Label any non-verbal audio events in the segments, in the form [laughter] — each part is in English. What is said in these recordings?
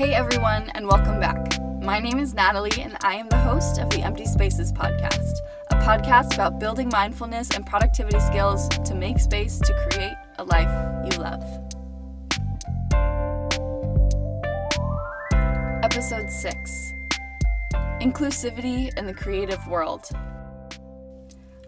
Hey everyone, and welcome back. My name is Natalie, and I am the host of the Empty Spaces podcast, a podcast about building mindfulness and productivity skills to make space to create a life you love. Episode 6 Inclusivity in the Creative World.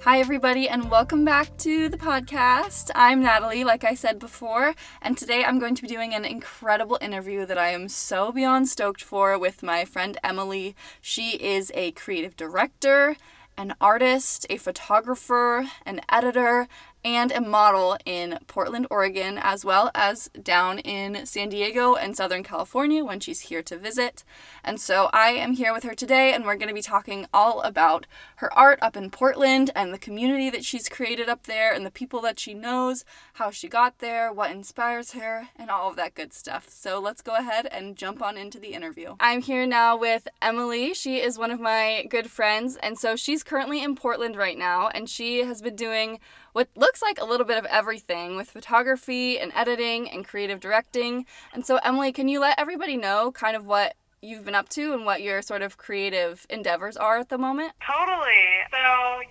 Hi, everybody, and welcome back to the podcast. I'm Natalie, like I said before, and today I'm going to be doing an incredible interview that I am so beyond stoked for with my friend Emily. She is a creative director, an artist, a photographer, an editor, and a model in Portland, Oregon, as well as down in San Diego and Southern California when she's here to visit. And so I am here with her today, and we're going to be talking all about her art up in Portland and the community that she's created up there and the people that she knows, how she got there, what inspires her, and all of that good stuff. So let's go ahead and jump on into the interview. I'm here now with Emily. She is one of my good friends, and so she's currently in Portland right now, and she has been doing what looks like a little bit of everything with photography and editing and creative directing. And so, Emily, can you let everybody know kind of what you've been up to and what your sort of creative endeavors are at the moment? Totally. So,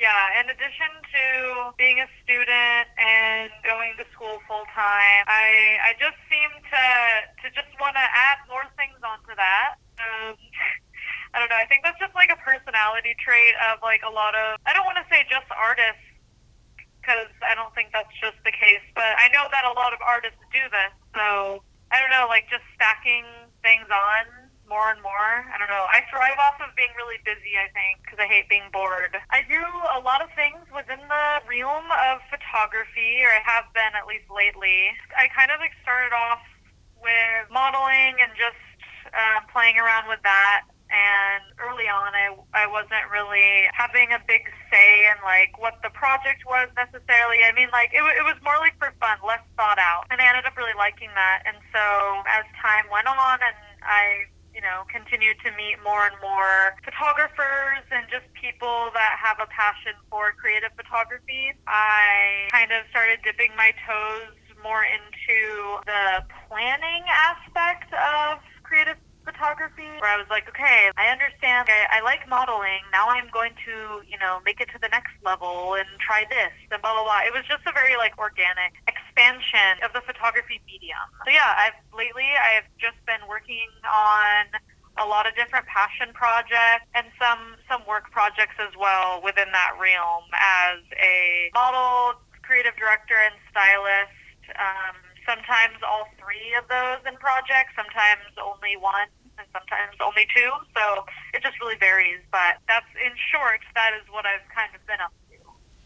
yeah, in addition to being a student and going to school full time, I I just seem to to just want to add more things onto that. Um, [laughs] I don't know. I think that's just like a personality trait of like a lot of I don't want to say just artists because I don't think that's just the case. But I know that a lot of artists do this. So I don't know, like just stacking things on more and more. I don't know. I thrive off of being really busy, I think, because I hate being bored. I do a lot of things within the realm of photography, or I have been at least lately. I kind of like started off with modeling and just uh, playing around with that and early on I, I wasn't really having a big say in like what the project was necessarily. I mean like it, it was more like for fun less thought out. And i ended up really liking that. And so as time went on and i you know continued to meet more and more photographers and just people that have a passion for creative photography i kind of started dipping my toes more into the planning aspect of creative photography where I was like, okay, I understand. I, I like modeling. Now I'm going to, you know, make it to the next level and try this and blah, blah, blah. It was just a very like organic expansion of the photography medium. So yeah, I've lately, I've just been working on a lot of different passion projects and some some work projects as well within that realm as a model, creative director, and stylist. Um, sometimes all three of those in projects, sometimes only one, and sometimes only two. So it just really varies. But that's in short, that is what I've kind of been up to.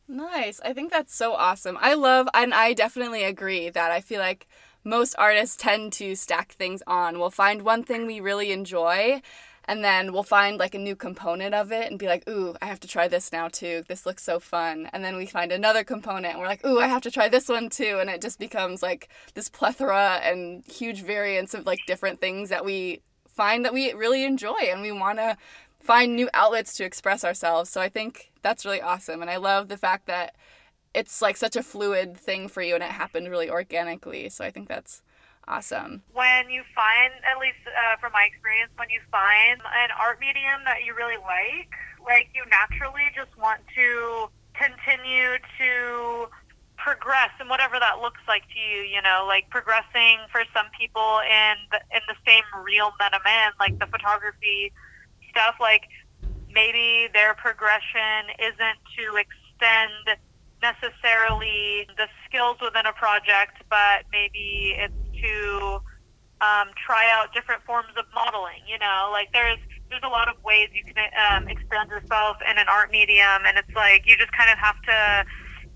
Nice. I think that's so awesome. I love, and I definitely agree that I feel like most artists tend to stack things on. We'll find one thing we really enjoy and then we'll find like a new component of it and be like, ooh, I have to try this now too. This looks so fun. And then we find another component and we're like, ooh, I have to try this one too. And it just becomes like this plethora and huge variance of like different things that we find that we really enjoy and we want to find new outlets to express ourselves. So I think that's really awesome. And I love the fact that it's like such a fluid thing for you and it happened really organically. So I think that's Awesome. When you find, at least uh, from my experience, when you find an art medium that you really like, like you naturally just want to continue to progress and whatever that looks like to you you know like progressing for some people in the, in the same realm that i'm in like the photography stuff like maybe their progression isn't to extend necessarily the skills within a project but maybe it's to um, try out different forms of modeling. You know, like there's there's a lot of ways you can um, expand yourself in an art medium, and it's like you just kind of have to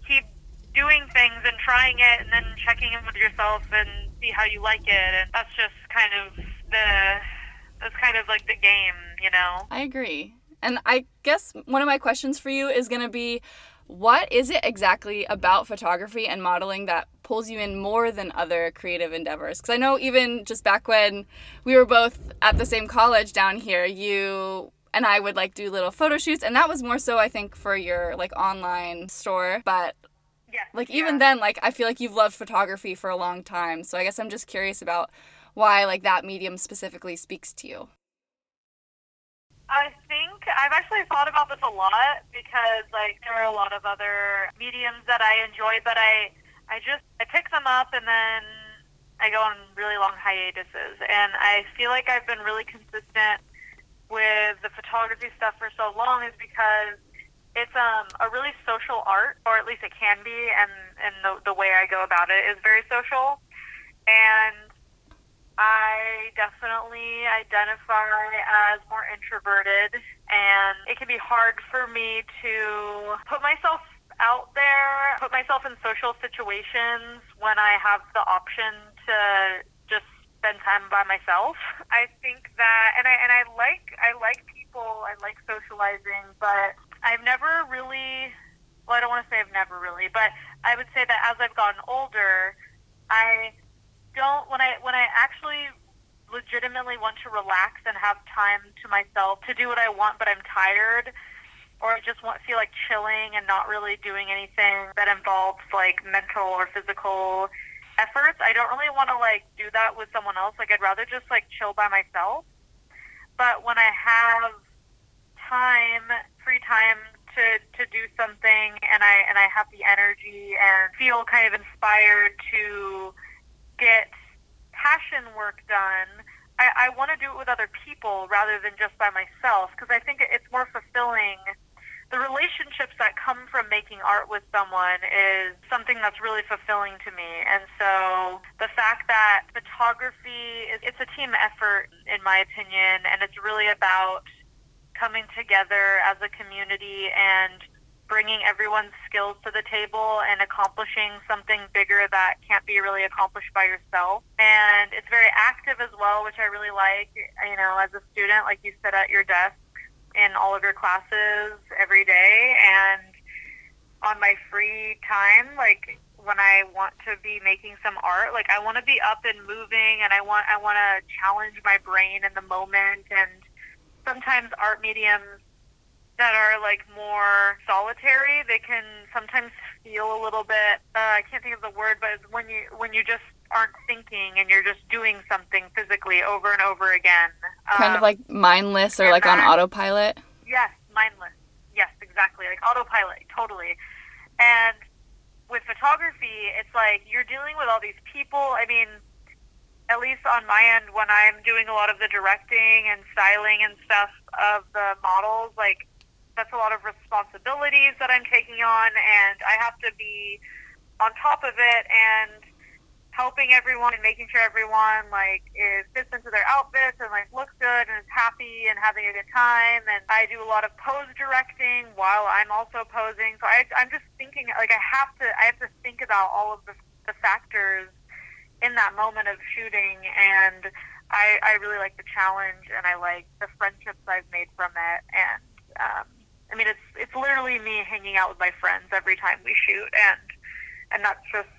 keep doing things and trying it, and then checking in with yourself and see how you like it. And that's just kind of the that's kind of like the game, you know. I agree. And I guess one of my questions for you is going to be what is it exactly about photography and modeling that pulls you in more than other creative endeavors? Because I know even just back when we were both at the same college down here, you and I would like do little photo shoots, and that was more so I think for your like online store. But yeah, like even yeah. then, like I feel like you've loved photography for a long time. So I guess I'm just curious about why like that medium specifically speaks to you. I think I've actually thought about this a lot because like there are a lot of other mediums that I enjoy, but I I just I pick them up and then I go on really long hiatuses, and I feel like I've been really consistent with the photography stuff for so long is because it's um, a really social art, or at least it can be, and and the the way I go about it is very social, and I definitely identify as more introverted, and it can be hard for me to put myself out there, put myself in social situations when I have the option to just spend time by myself. [laughs] I think that, and I and I like I like people, I like socializing, but I've never really. Well, I don't want to say I've never really, but I would say that as I've gotten older, I don't when I when I actually legitimately want to relax and have time to myself to do what I want, but I'm tired, or I just want feel like chilling and not really doing anything that involves like mental or physical efforts. I don't really want to like do that with someone else. Like I'd rather just like chill by myself. But when I have time, free time to, to do something and I and I have the energy and feel kind of inspired to get passion work done, I, I want to do it with other people rather than just by myself because I think it's more fulfilling. The relationships that come from making art with someone is something that's really fulfilling to me. And so the fact that photography, is, it's a team effort, in my opinion, and it's really about coming together as a community and bringing everyone's skills to the table and accomplishing something bigger that can't be really accomplished by yourself. And it's very active as well, which I really like. You know, as a student, like you sit at your desk in all of your classes every day and on my free time, like when I want to be making some art, like I want to be up and moving and I want I want to challenge my brain in the moment and sometimes art mediums that are like more solitary, they can sometimes feel a little bit. Uh, I can't think of the word, but it's when you when you just aren't thinking and you're just doing something physically over and over again. Kind um, of like mindless or like that, on autopilot. Yes, mindless. Yes, exactly. Like autopilot, totally. And with photography, it's like you're dealing with all these people. I mean, at least on my end, when I'm doing a lot of the directing and styling and stuff of the models, like that's a lot of responsibilities that I'm taking on, and I have to be on top of it and helping everyone and making sure everyone like is fits into their outfits and like looks good and is happy and having a good time. And I do a lot of pose directing while I'm also posing. So I, I'm just thinking like I have to I have to think about all of the, the factors in that moment of shooting and I, I really like the challenge and I like the friendships I've made from it and um, I mean, it's it's literally me hanging out with my friends every time we shoot, and and that's just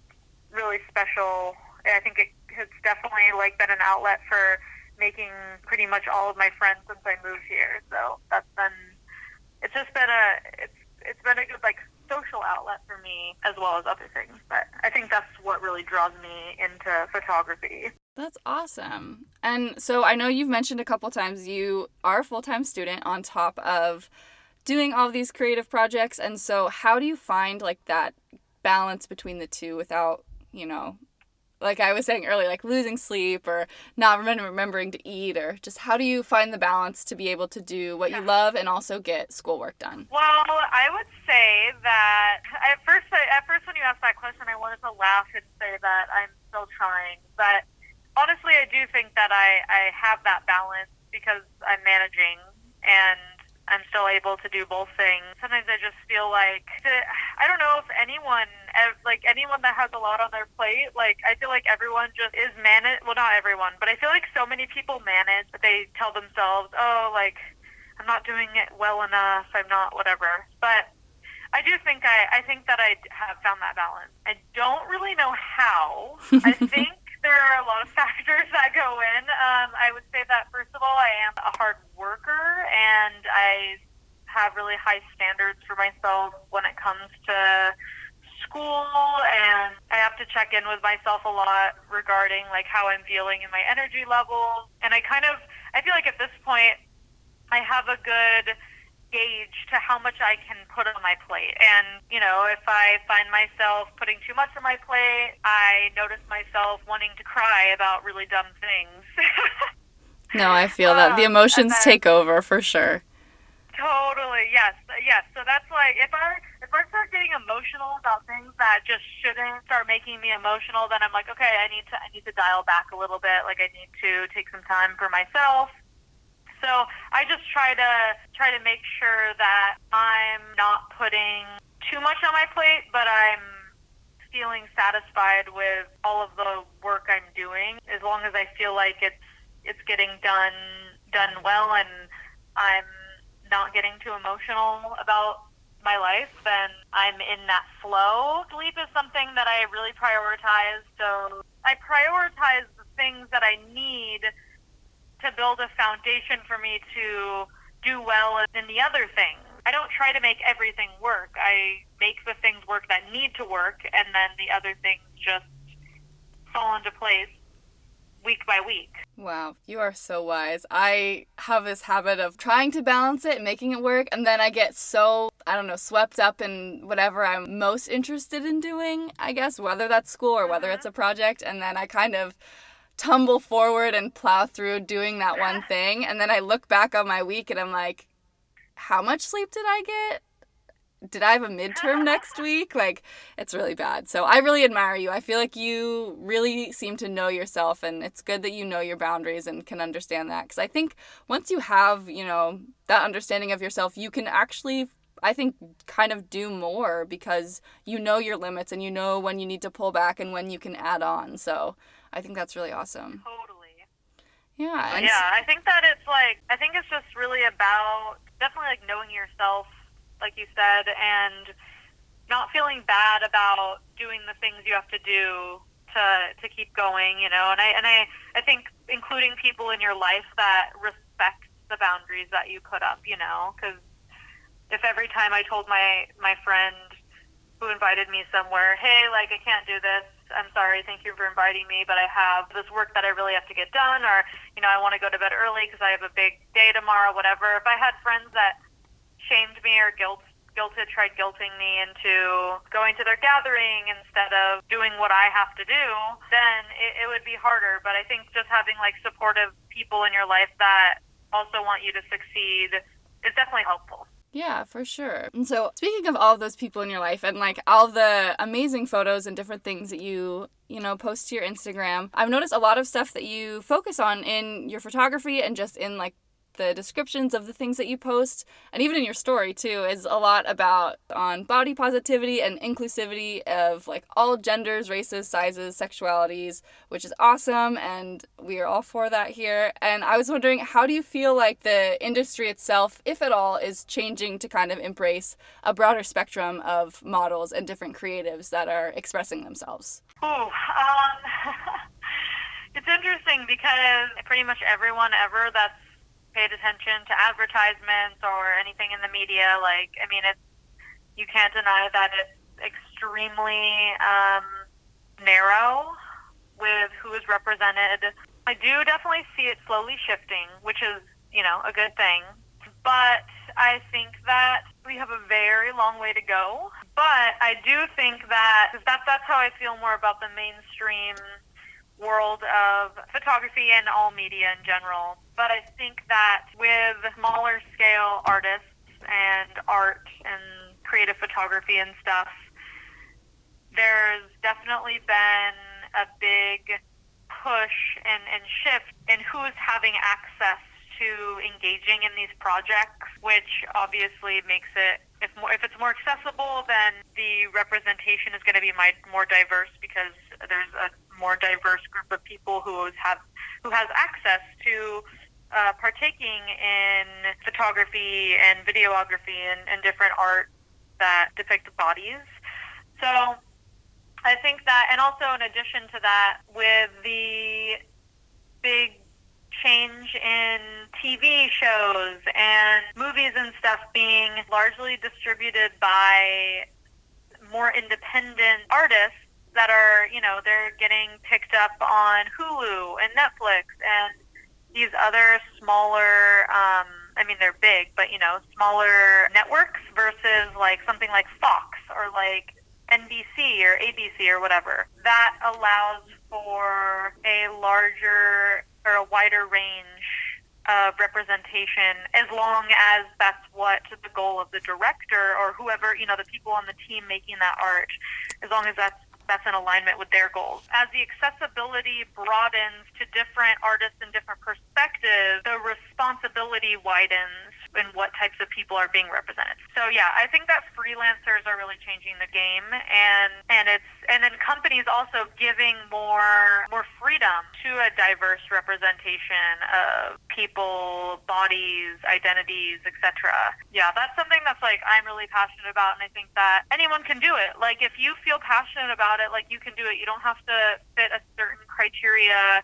really special. And I think it, it's definitely like been an outlet for making pretty much all of my friends since I moved here. So that's been it's just been a it's it's been a good like social outlet for me as well as other things. But I think that's what really draws me into photography. That's awesome. And so I know you've mentioned a couple times you are a full time student on top of doing all these creative projects and so how do you find like that balance between the two without you know like I was saying earlier, like losing sleep or not remembering to eat, or just how do you find the balance to be able to do what you love and also get schoolwork done? Well, I would say that at first, at first when you asked that question, I wanted to laugh and say that I'm still trying, but honestly, I do think that I I have that balance because I'm managing and I'm still able to do both things. Sometimes I just feel like I don't know if anyone like anyone that has a lot on their plate, like I feel like everyone just is managed. Well, not everyone, but I feel like so many people manage, but they tell themselves, "Oh, like I'm not doing it well enough. I'm not whatever." But I do think I I think that I have found that balance. I don't really know how. I [laughs] think there are a lot of factors that go in. Um, I would say that first of all, I am a hard worker and I have really high standards for myself when it comes to school and I have to check in with myself a lot regarding like how I'm feeling and my energy levels. And I kind of I feel like at this point I have a good gauge to how much I can put on my plate. And, you know, if I find myself putting too much on my plate, I notice myself wanting to cry about really dumb things. [laughs] no, I feel that. The um, emotions then, take over for sure. Totally, yes. Yes. So that's like if I if I start getting emotional about things that just shouldn't start making me emotional, then I'm like, okay, I need to I need to dial back a little bit. Like I need to take some time for myself so I just try to try to make sure that I'm not putting too much on my plate, but I'm feeling satisfied with all of the work I'm doing as long as I feel like it's it's getting done done well and I'm not getting too emotional about my life, then I'm in that flow. Sleep is something that I really prioritize. So I prioritize the things that I need to build a foundation for me to do well in the other things. I don't try to make everything work. I make the things work that need to work, and then the other things just fall into place week by week. Wow, you are so wise. I have this habit of trying to balance it and making it work, and then I get so, I don't know, swept up in whatever I'm most interested in doing, I guess, whether that's school or whether it's mm-hmm. a project, and then I kind of tumble forward and plow through doing that one thing. And then I look back on my week and I'm like, how much sleep did I get? Did I have a midterm next week? Like, it's really bad. So I really admire you. I feel like you really seem to know yourself, and it's good that you know your boundaries and can understand that. Because I think once you have, you know, that understanding of yourself, you can actually I think kind of do more because you know your limits and you know when you need to pull back and when you can add on. So I think that's really awesome. Totally. Yeah. yeah, I think that it's like I think it's just really about definitely like knowing yourself, like you said, and not feeling bad about doing the things you have to do to to keep going, you know. And I and I I think including people in your life that respect the boundaries that you put up, you know, because if every time I told my my friend who invited me somewhere, hey, like I can't do this, I'm sorry, thank you for inviting me, but I have this work that I really have to get done, or, you know, I want to go to bed early because I have a big day tomorrow, whatever. If I had friends that shamed me or guilt guilted tried guilting me into going to their gathering instead of doing what I have to do, then it, it would be harder. But I think just having like supportive people in your life that also want you to succeed is definitely helpful. Yeah, for sure. And so, speaking of all of those people in your life and like all the amazing photos and different things that you, you know, post to your Instagram, I've noticed a lot of stuff that you focus on in your photography and just in like the descriptions of the things that you post and even in your story too is a lot about on body positivity and inclusivity of like all genders races sizes sexualities which is awesome and we are all for that here. And i was wondering how do you feel like the industry itself if at all is changing to kind of embrace a broader spectrum of models and different creatives that are expressing themselves? Oh um [laughs] it's interesting because pretty much everyone ever that's paid attention to advertisements or anything in the media, like I mean, it's you can't deny that it's extremely um, narrow with who is represented. I do definitely see it slowly shifting, which is you know a good thing, but I think that we have a very long way to go. But I do think that that that's how I feel more about the mainstream world of photography and all media in general. But I think that with smaller scale artists and art and creative photography and stuff, there's definitely been a big push and, and shift in who's having access to engaging in these projects, which obviously makes it if more if it's more accessible, then the representation is going to be my, more diverse because there's a more diverse group of people who have who has access to uh, partaking in photography and videography and, and different art that depict bodies. So I think that, and also in addition to that, with the big change in TV shows and movies and stuff being largely distributed by more independent artists that are, you know, they're getting picked up on Hulu and Netflix and these other smaller, um, I mean, they're big, but, you know, smaller networks versus like something like Fox or like NBC or ABC or whatever. That allows for a larger or a wider range of representation as long as that's what the goal of the director or whoever, you know, the people on the team making that art, as long as that's that's in alignment with their goals. As the accessibility broadens to different artists and different perspectives, the responsibility widens in what types of people are being represented. So yeah, I think that freelancers are really changing the game and and it's and then companies also giving more more freedom to a diverse representation of people, bodies, identities, etc. Yeah, that's something that's like I'm really passionate about and I think that anyone can do it. Like if you feel passionate about it, like you can do it. You don't have to fit a certain criteria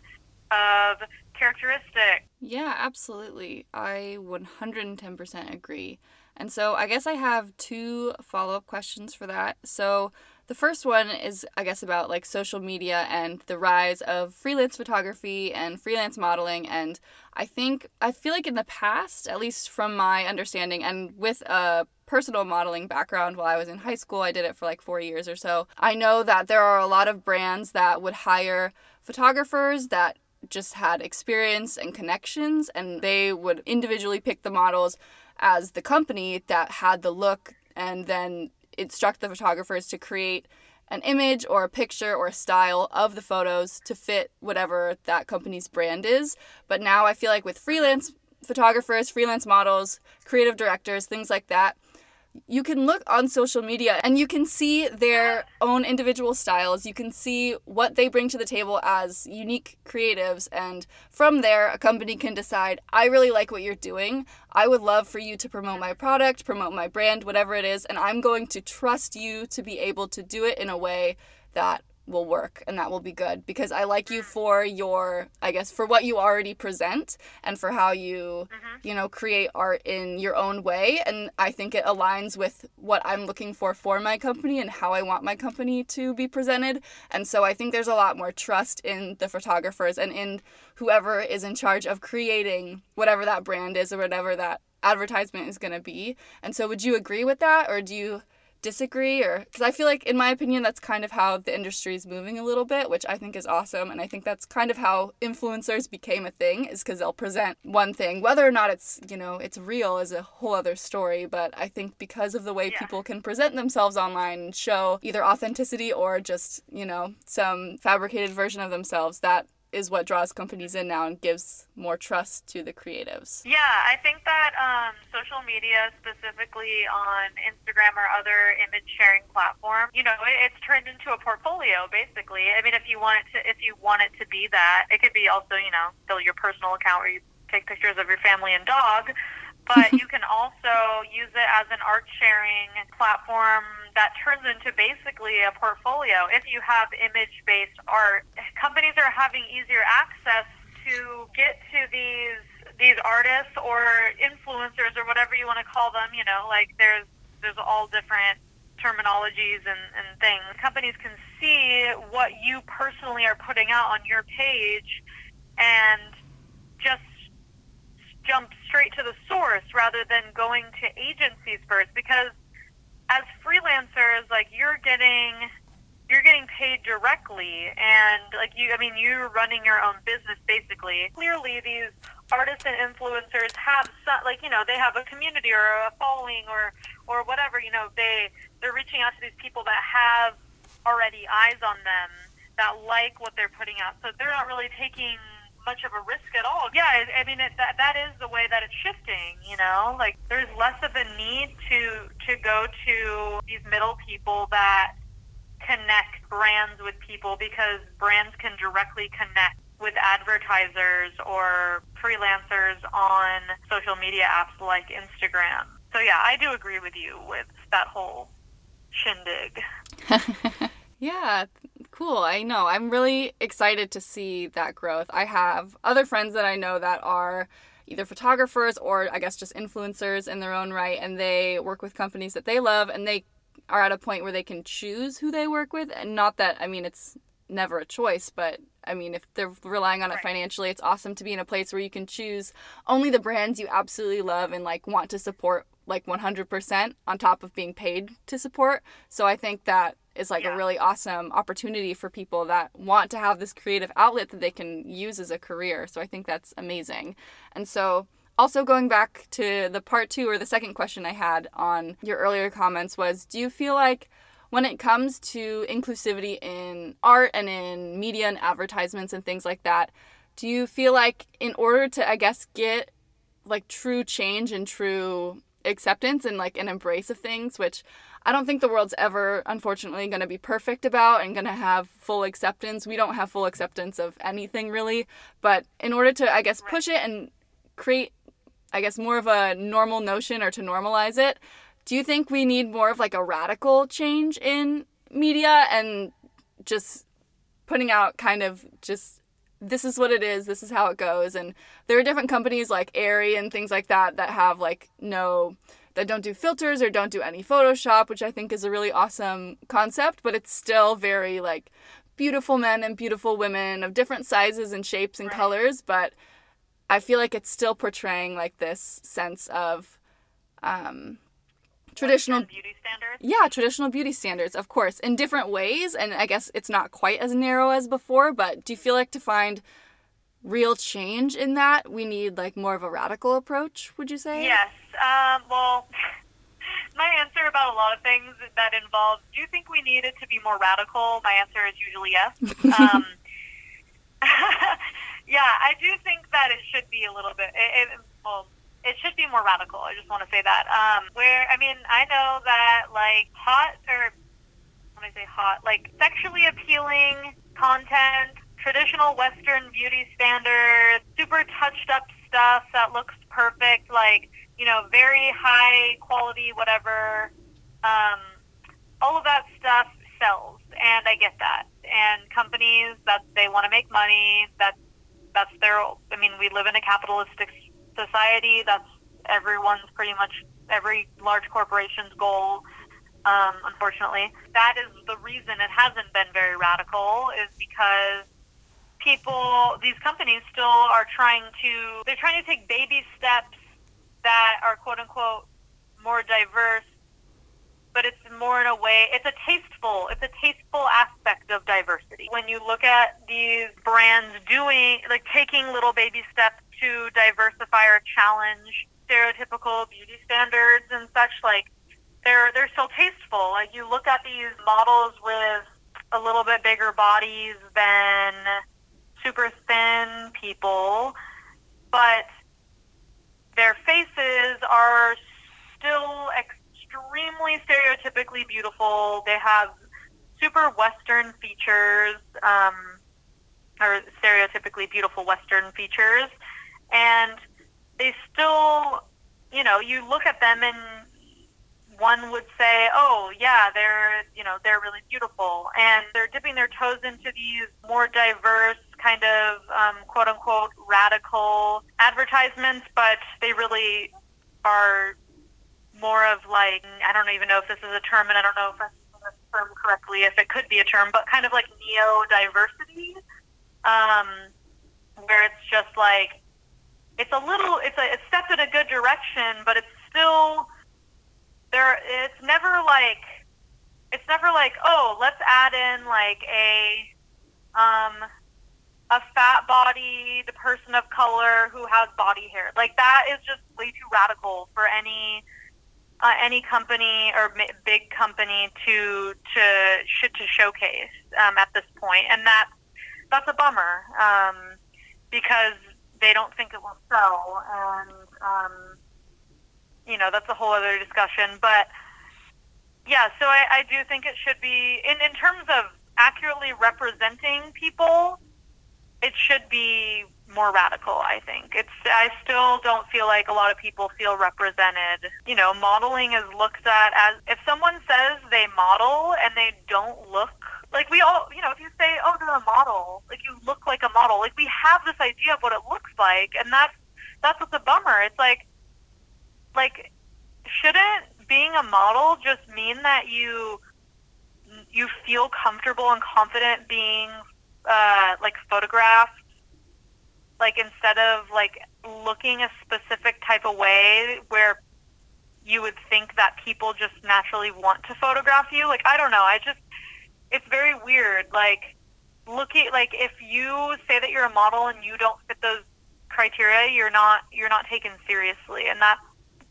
of characteristic. Yeah, absolutely. I 110% agree. And so I guess I have two follow up questions for that. So the first one is, I guess, about like social media and the rise of freelance photography and freelance modeling. And I think, I feel like in the past, at least from my understanding, and with a personal modeling background while I was in high school, I did it for like four years or so. I know that there are a lot of brands that would hire photographers that just had experience and connections, and they would individually pick the models as the company that had the look, and then instruct the photographers to create an image or a picture or a style of the photos to fit whatever that company's brand is. But now I feel like with freelance photographers, freelance models, creative directors, things like that, you can look on social media and you can see their own individual styles. You can see what they bring to the table as unique creatives. And from there, a company can decide, I really like what you're doing. I would love for you to promote my product, promote my brand, whatever it is. And I'm going to trust you to be able to do it in a way that will work and that will be good because I like you for your I guess for what you already present and for how you mm-hmm. you know create art in your own way. And I think it aligns with what I'm looking for for my company and how I want my company to be presented. And so I think there's a lot more trust in the photographers and in whoever is in charge of creating whatever that brand is or whatever that advertisement is going to be. And so would you agree with that or do you disagree or because I feel like in my opinion that's kind of how the industry is moving a little bit, which I think is awesome and I think that's kind of how influencers became a thing is cuz they'll present one thing whether or not it's, you know, it's real is a whole other story, but I think because of the way yeah. people can present themselves online and show either authenticity or just, you know, some fabricated version of themselves that is what draws companies in now and gives more trust to the creatives. Yeah, I think that um, social media, specifically on Instagram or other image sharing platform, you know, it, it's turned into a portfolio basically. I mean, if you want it to, if you want it to be that, it could be also, you know, still your personal account where you take pictures of your family and dog but [laughs] you can also use it as an art sharing platform that turns into basically a portfolio. If you have image based art, companies are having easier access to get to these these artists or influencers or whatever you want to call them, you know, like there's there's all different terminologies and, and things. Companies can see what you personally are putting out on your page and just jump straight to the source rather than going to agencies first because as freelancers like you're getting you're getting paid directly and like you i mean you're running your own business basically. Clearly these artists and influencers have some, like you know they have a community or a following or or whatever you know they they're reaching out to these people that have already eyes on them that like what they're putting out. So they're not really taking much of a risk at all. Yeah, I, I mean it, that that is the way that it's shifting. You know, like there's less of a need to to go to these middle people that connect brands with people because brands can directly connect with advertisers or freelancers on social media apps like Instagram. So yeah, I do agree with you with that whole shindig. [laughs] yeah, Cool. I know. I'm really excited to see that growth. I have other friends that I know that are either photographers or I guess just influencers in their own right and they work with companies that they love and they are at a point where they can choose who they work with and not that I mean it's never a choice, but I mean if they're relying on it Right. financially, it's awesome to be in a place where you can choose only the brands you absolutely love and like want to support like 100% on top of being paid to support. So I think that is like Yeah. a really awesome opportunity for people that want to have this creative outlet that they can use as a career. So I think that's amazing. And so also going back to the part 2 or the second question I had on your earlier comments was do you feel like when it comes to inclusivity in art and in media and advertisements and things like that, do you feel like in order to I guess get like true change and true acceptance and like an embrace of things, which I don't think the world's ever unfortunately going to be perfect about and going to have full acceptance. We don't have full acceptance of anything really, but in order to I guess push it and create I guess more of a normal notion or to normalize it, do you think we need more of like a radical change in media and just putting out kind of just this is what it is, this is how it goes. And there are different companies like Aerie and things like that that have like no that don't do filters or don't do any Photoshop, which I think is a really awesome concept, but it's still very like beautiful men and beautiful women of different sizes and shapes and Right. colors, but I feel like it's still portraying like this sense of um traditional beauty standards. yeah, traditional beauty standards, of course, in different ways. And I guess it's not quite as narrow as before, but do you feel like to find real change in that, we need like more of a radical approach, would you say? Yes. Um, well, [laughs] my answer about a lot of things that involve, do you think we need it to be more radical? My answer is usually yes. Um, [laughs] [laughs] yeah, I do think that it should be a little bit, it, it, well, it should be more radical. I just want to say that. Um, where, I mean, I know that, like, hot, or when I say hot, like, sexually appealing content, traditional Western beauty standards, super touched up stuff that looks perfect, like, you know, very high quality, whatever. Um, all of that stuff sells, and I get that. And companies that they want to make money, that that's their. I mean, we live in a capitalistic society. That's everyone's pretty much every large corporation's goal. Um, unfortunately, that is the reason it hasn't been very radical. Is because people, these companies, still are trying to. They're trying to take baby steps that are quote unquote more diverse but it's more in a way it's a tasteful it's a tasteful aspect of diversity when you look at these brands doing like taking little baby steps to diversify or challenge stereotypical beauty standards and such like they're they're still tasteful like you look at these models with a little bit bigger bodies than super thin people but their faces are still extremely stereotypically beautiful. They have super Western features, um, or stereotypically beautiful Western features, and they still, you know, you look at them and one would say, "Oh, yeah, they're, you know, they're really beautiful," and they're dipping their toes into these more diverse kind of um, quote unquote radical advertisements, but they really are more of like I don't even know if this is a term, and I don't know if I'm using this term correctly, if it could be a term, but kind of like neo diversity, um, where it's just like it's a little, it's a, it's step in a good direction, but it's still there. It's never like it's never like oh, let's add in like a um a fat bodied person of color who has body hair. Like that is just way too radical for any uh, any company or big company to to should to showcase um, at this point, and that that's a bummer um, because they don't think it will sell, and um, you know that's a whole other discussion. But yeah, so I, I do think it should be in in terms of accurately representing people it should be more radical i think. It's i still don't feel like a lot of people feel represented. You know modeling is looked at as if someone says they model and they don't look like we all you know if you say oh they're a model like you look like a model. Like we have this idea of what it looks like and that's that's what's a bummer. It's like like shouldn't being a model just mean that you you feel comfortable and confident being uh, like photographed like instead of like looking a specific type of way where you would think that people just naturally want to photograph you like i don't know i just it's very weird like looking like if you say that you're a model and you don't fit those criteria you're not you're not taken seriously and that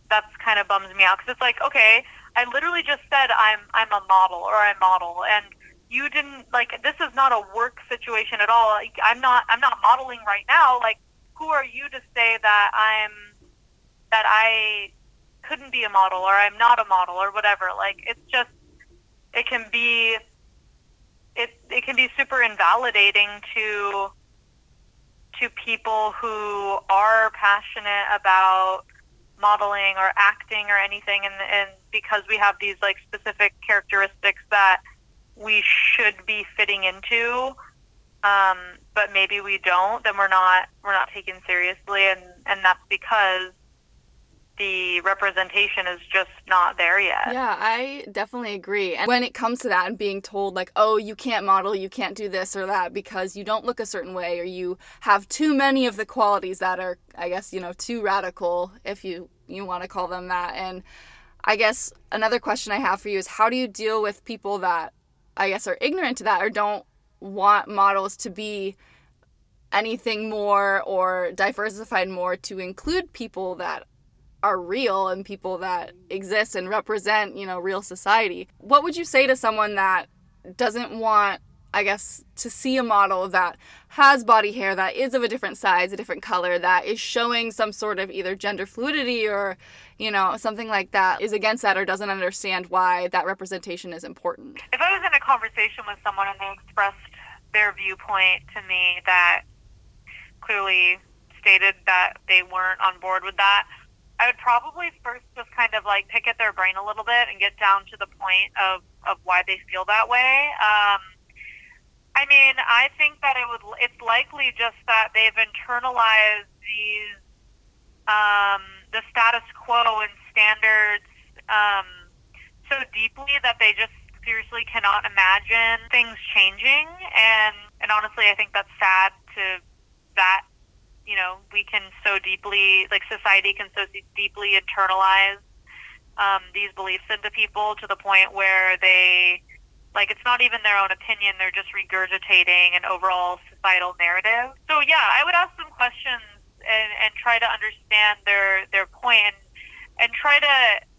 that's kind of bums me out because it's like okay i literally just said i'm i'm a model or i model and you didn't like this is not a work situation at all. Like, I'm not I'm not modeling right now. Like who are you to say that I'm that I couldn't be a model or I'm not a model or whatever. Like it's just it can be it it can be super invalidating to to people who are passionate about modeling or acting or anything and and because we have these like specific characteristics that we should be fitting into, um, but maybe we don't, then we're not we're not taken seriously, and and that's because the representation is just not there yet. Yeah, I definitely agree. And when it comes to that and being told like, "Oh, you can't model, you can't do this or that because you don't look a certain way or you have too many of the qualities that are I guess, you know, too radical if you you want to call them that." And I guess another question I have for you is how do you deal with people that I guess, are ignorant to that or don't want models to be anything more or diversified more to include people that are real and people that exist and represent, you know, real society. What would you say to someone that doesn't want I guess, to see a model that has body hair that is of a different size, a different color, that is showing some sort of either gender fluidity or, you know, something like that is against that or doesn't understand why that representation is important. If I was in a conversation with someone and they expressed their viewpoint to me that clearly stated that they weren't on board with that, I would probably first just kind of like pick at their brain a little bit and get down to the point of, of why they feel that way. Um, I mean, I think that it would. It's likely just that they've internalized these um, the status quo and standards um, so deeply that they just seriously cannot imagine things changing. And and honestly, I think that's sad to that. You know, we can so deeply, like society can so deeply internalize um, these beliefs into people to the point where they like it's not even their own opinion; they're just regurgitating an overall societal narrative. So yeah, I would ask them questions and, and try to understand their their point and, and try to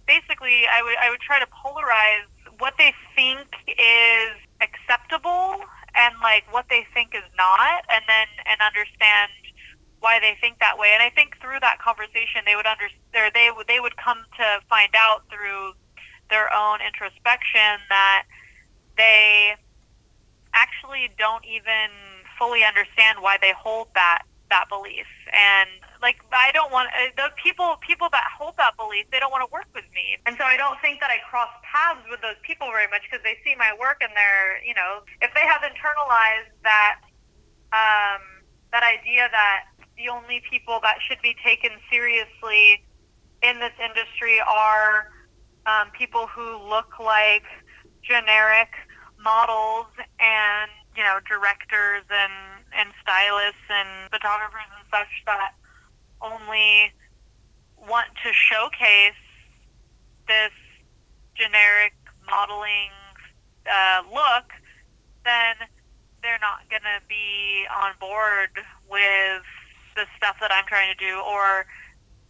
basically I would I would try to polarize what they think is acceptable and like what they think is not, and then and understand why they think that way. And I think through that conversation, they would understand. They would they would come to find out through their own introspection that they actually don't even fully understand why they hold that that belief. And like I don't want uh, the people people that hold that belief they don't want to work with me. And so I don't think that I cross paths with those people very much because they see my work and they're you know if they have internalized that um, that idea that the only people that should be taken seriously in this industry are um, people who look like generic models and you know directors and and stylists and photographers and such that only want to showcase this generic modeling uh, look, then they're not going to be on board with the stuff that I'm trying to do or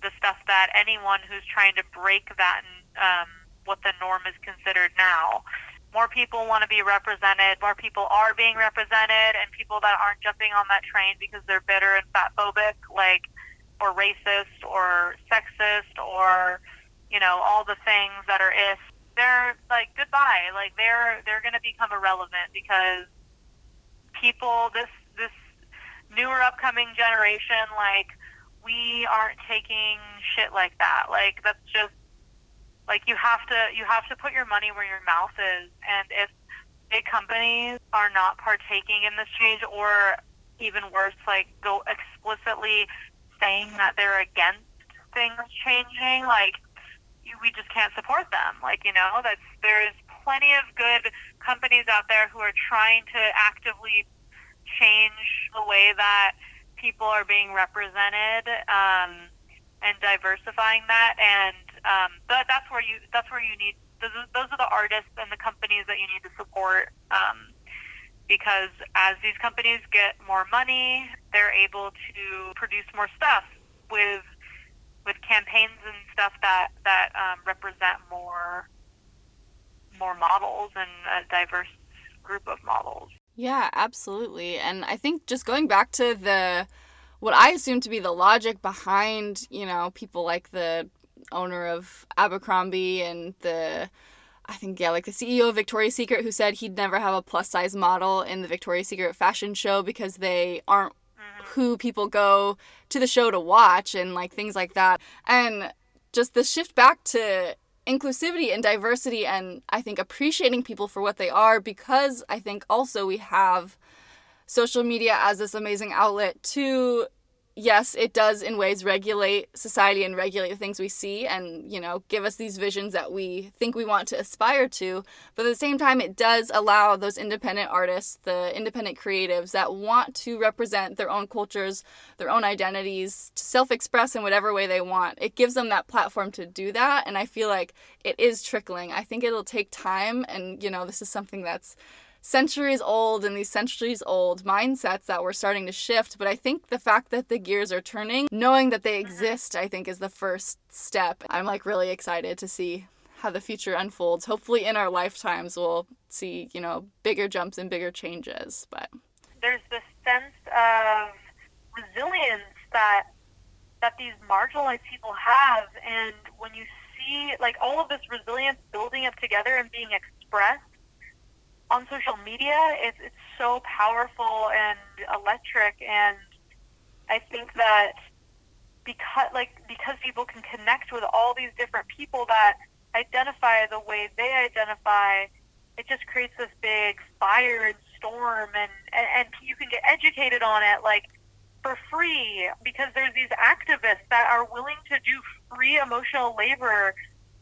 the stuff that anyone who's trying to break that um, what the norm is considered now more people want to be represented, more people are being represented, and people that aren't jumping on that train because they're bitter and fat phobic, like, or racist or sexist or, you know, all the things that are if, they're like, goodbye. Like, they're, they're going to become irrelevant because people, this, this newer upcoming generation, like, we aren't taking shit like that. Like, that's just, like you have to you have to put your money where your mouth is, and if big companies are not partaking in this change, or even worse, like go explicitly saying that they're against things changing, like we just can't support them. Like you know, that's there's plenty of good companies out there who are trying to actively change the way that people are being represented um, and diversifying that. And um, that, that's where you that's where you need those, those are the artists and the companies that you need to support. Um, because as these companies get more money, they're able to produce more stuff with with campaigns and stuff that that um, represent more more models and a diverse group of models. Yeah, absolutely. And I think just going back to the what I assume to be the logic behind, you know, people like the owner of Abercrombie and the I think yeah, like the CEO of Victoria's Secret who said he'd never have a plus size model in the Victoria's Secret fashion show because they aren't who people go to the show to watch and like things like that. And just the shift back to inclusivity and diversity and I think appreciating people for what they are because I think also we have social media as this amazing outlet to yes, it does in ways regulate society and regulate the things we see and, you know, give us these visions that we think we want to aspire to. But at the same time, it does allow those independent artists, the independent creatives that want to represent their own cultures, their own identities, to self express in whatever way they want. It gives them that platform to do that. And I feel like it is trickling. I think it'll take time. And, you know, this is something that's centuries old and these centuries old mindsets that we're starting to shift. But I think the fact that the gears are turning, knowing that they mm-hmm. exist, I think is the first step. I'm like really excited to see how the future unfolds. Hopefully, in our lifetimes, we'll see, you know, bigger jumps and bigger changes. But there's this sense of resilience that that these marginalized people have, and when you see like all of this resilience building up together and being expressed on social media, it's it's so powerful and electric, and I think that because like because people can connect with all these different people that identify the way they identify, it just creates this big fire and storm, and and, and you can get educated on it like for free because there's these activists that are willing to do free emotional labor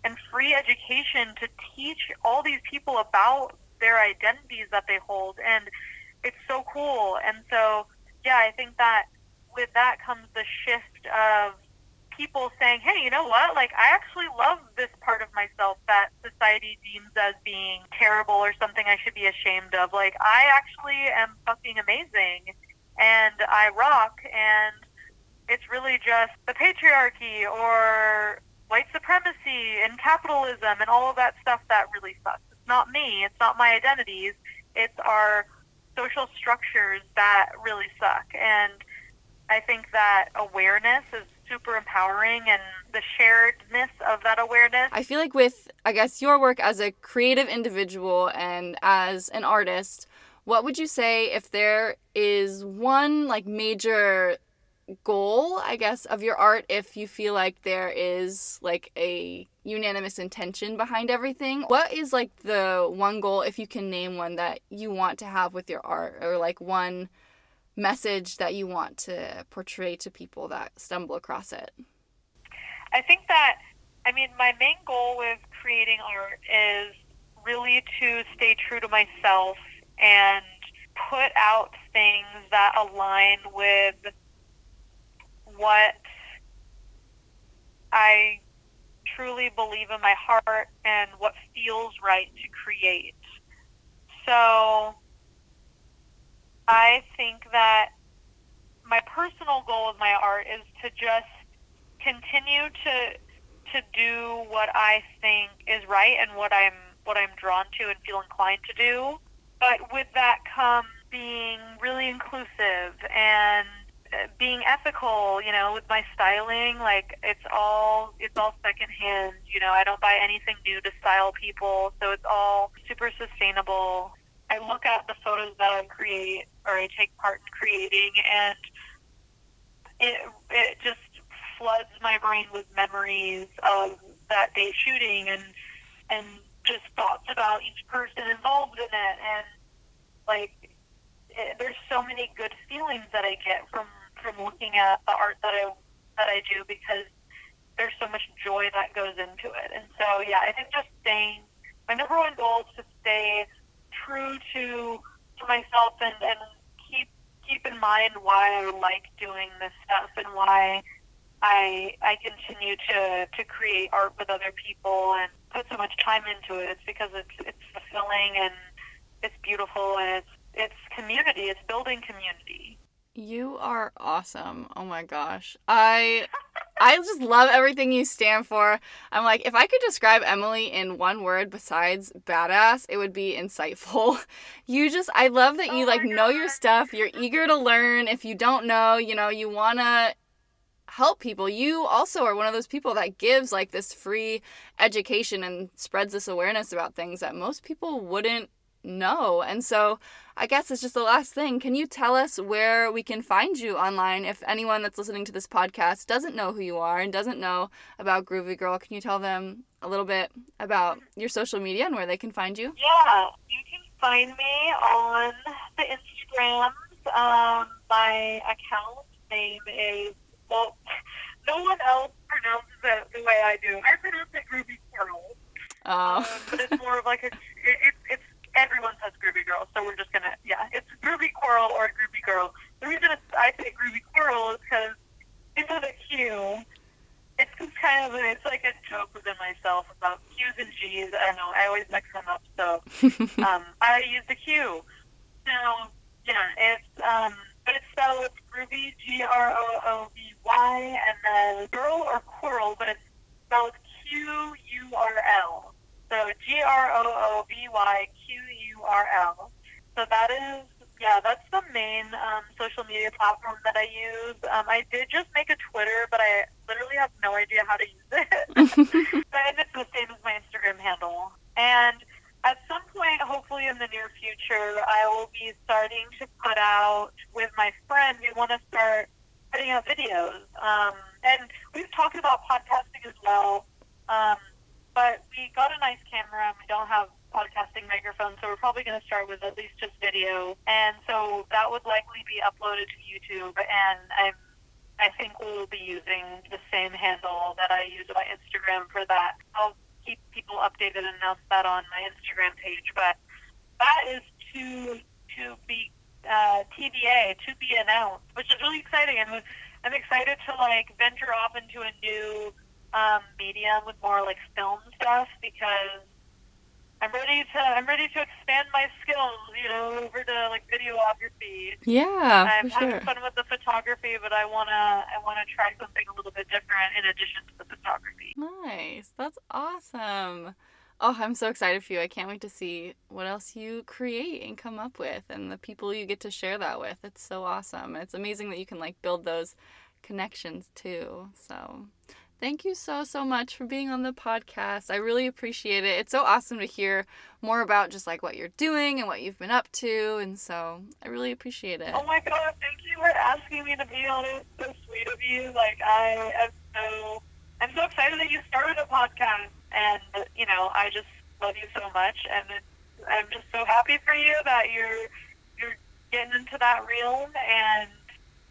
and free education to teach all these people about their identities that they hold and it's so cool. And so yeah i think that with that comes the shift of people saying hey you know what? Like i actually love this part of myself that society deems as being terrible or something i should be ashamed of. Like i actually am fucking amazing and i rock and it's really just the patriarchy or white supremacy and capitalism and all of that stuff that really sucks not me. It's not my identities. It's our social structures that really suck. And I think that awareness is super empowering and the sharedness of that awareness. I feel like with, I guess, your work as a creative individual and as an artist, what would you say if there is one like major goal, I guess, of your art if you feel like there is like a unanimous intention behind everything. What is like the one goal, if you can name one, that you want to have with your art, or like one message that you want to portray to people that stumble across it? I think that, I mean, my main goal with creating art is really to stay true to myself and put out things that align with what I truly believe in my heart and what feels right to create. So I think that my personal goal with my art is to just continue to to do what I think is right and what I'm what I'm drawn to and feel inclined to do. But with that comes being really inclusive and being ethical, you know, with my styling, like it's all it's all secondhand. You know, I don't buy anything new to style people, so it's all super sustainable. I look at the photos that I create or I take part in creating, and it it just floods my brain with memories of that day shooting and and just thoughts about each person involved in it, and like it, there's so many good feelings that I get from from looking at the art that I that I do because there's so much joy that goes into it. And so, yeah, I think just staying, my number one goal is to stay true to, to myself and, and keep, keep in mind why I like doing this stuff and why I, I continue to, to create art with other people and put so much time into it. It's because it's, it's fulfilling and it's beautiful and it's, it's community. It's building community. You are awesome. Oh my gosh. I I just love everything you stand for. I'm like, if I could describe Emily in one word besides badass, it would be insightful. [laughs] You just I love that you Oh like my know your stuff. You're eager to learn. If you don't know, you know, you want to help people. You also are one of those people that gives like this free education and spreads this awareness about things that most people wouldn't know. And so I guess it's just the last thing. Can you tell us where we can find you online if anyone that's listening to this podcast doesn't know who you are and doesn't know about Groovy Girl? Can you tell them a little bit about your social media and where they can find you? Yeah, you can find me on the Instagrams. Um, my account name is, well, [laughs] no one else pronounces it the way I do. I pronounce it Groovy Girl. Um, Oh. but it's more of like a, it, it, it's, everyone says Groovy Girl, so we're just gonna, yeah, it's Groovy Coral or Groovy Girl. The reason it's, I say Groovy Coral is because into the Q, it's just kind of, it's like a joke within myself about Q's and G's. I don't know, I always mix them up, so [laughs] um, I use the Q. So yeah, it's um, but it's spelled Groovy G R O O V Y, and then girl or coral, but it's spelled Q U R L. So G R O O V Y Q U R L. So that is yeah, that's the main um, social media platform that I use. Um, I did just make a Twitter, but I literally have no idea how to use it. [laughs] [laughs] but it's the same as my Instagram handle. And at some point, hopefully in the near future, I will be starting to put out with my friend. We want to start putting out videos. Um, and we've talked about podcasting as well. Um, but we got a nice camera and we don't have podcasting microphones, so we're probably going to start with at least just video. And so that would likely be uploaded to YouTube. And I'm I think we'll be using the same handle that I use on Instagram for that. I'll keep people updated and announce that on my Instagram page. But that is to to be uh, TBA to be announced, which is really exciting. And I'm excited to like venture off into a new um, medium with more like film stuff because I'm ready to I'm ready to expand my skills, you know, over to like videography. yeah, I'm for sure. having fun with the photography, but I wanna I wanna try something a little bit different in addition to the photography. Nice. That's awesome. Oh, I'm so excited for you. I can't wait to see what else you create and come up with and the people you get to share that with. It's so awesome. It's amazing that you can like build those connections too. So, thank you so so much for being on the podcast. I really appreciate it. It's so awesome to hear more about just like what you're doing and what you've been up to and so I really appreciate it. Oh my god, thank you for asking me to be on it. So sweet of you. Like I am so I'm so excited that you started a podcast and you know, I just love you so much and I'm just so happy for you that you're you're getting into that realm and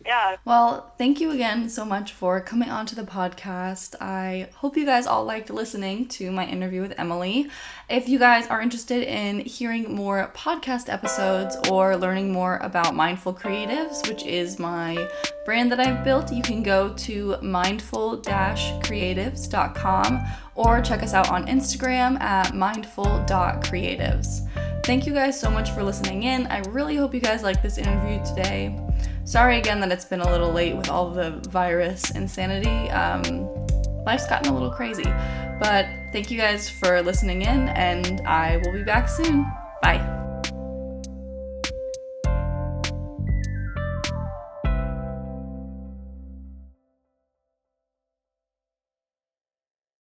yeah, Well, thank you again so much for coming onto the podcast. I hope you guys all liked listening to my interview with Emily. If you guys are interested in hearing more podcast episodes or learning more about Mindful Creatives, which is my brand that I've built, you can go to mindful creatives.com or check us out on Instagram at mindful.creatives. Thank you guys so much for listening in. I really hope you guys like this interview today. Sorry again that it's been a little late with all the virus insanity. Um, life's gotten a little crazy. But thank you guys for listening in, and I will be back soon. Bye.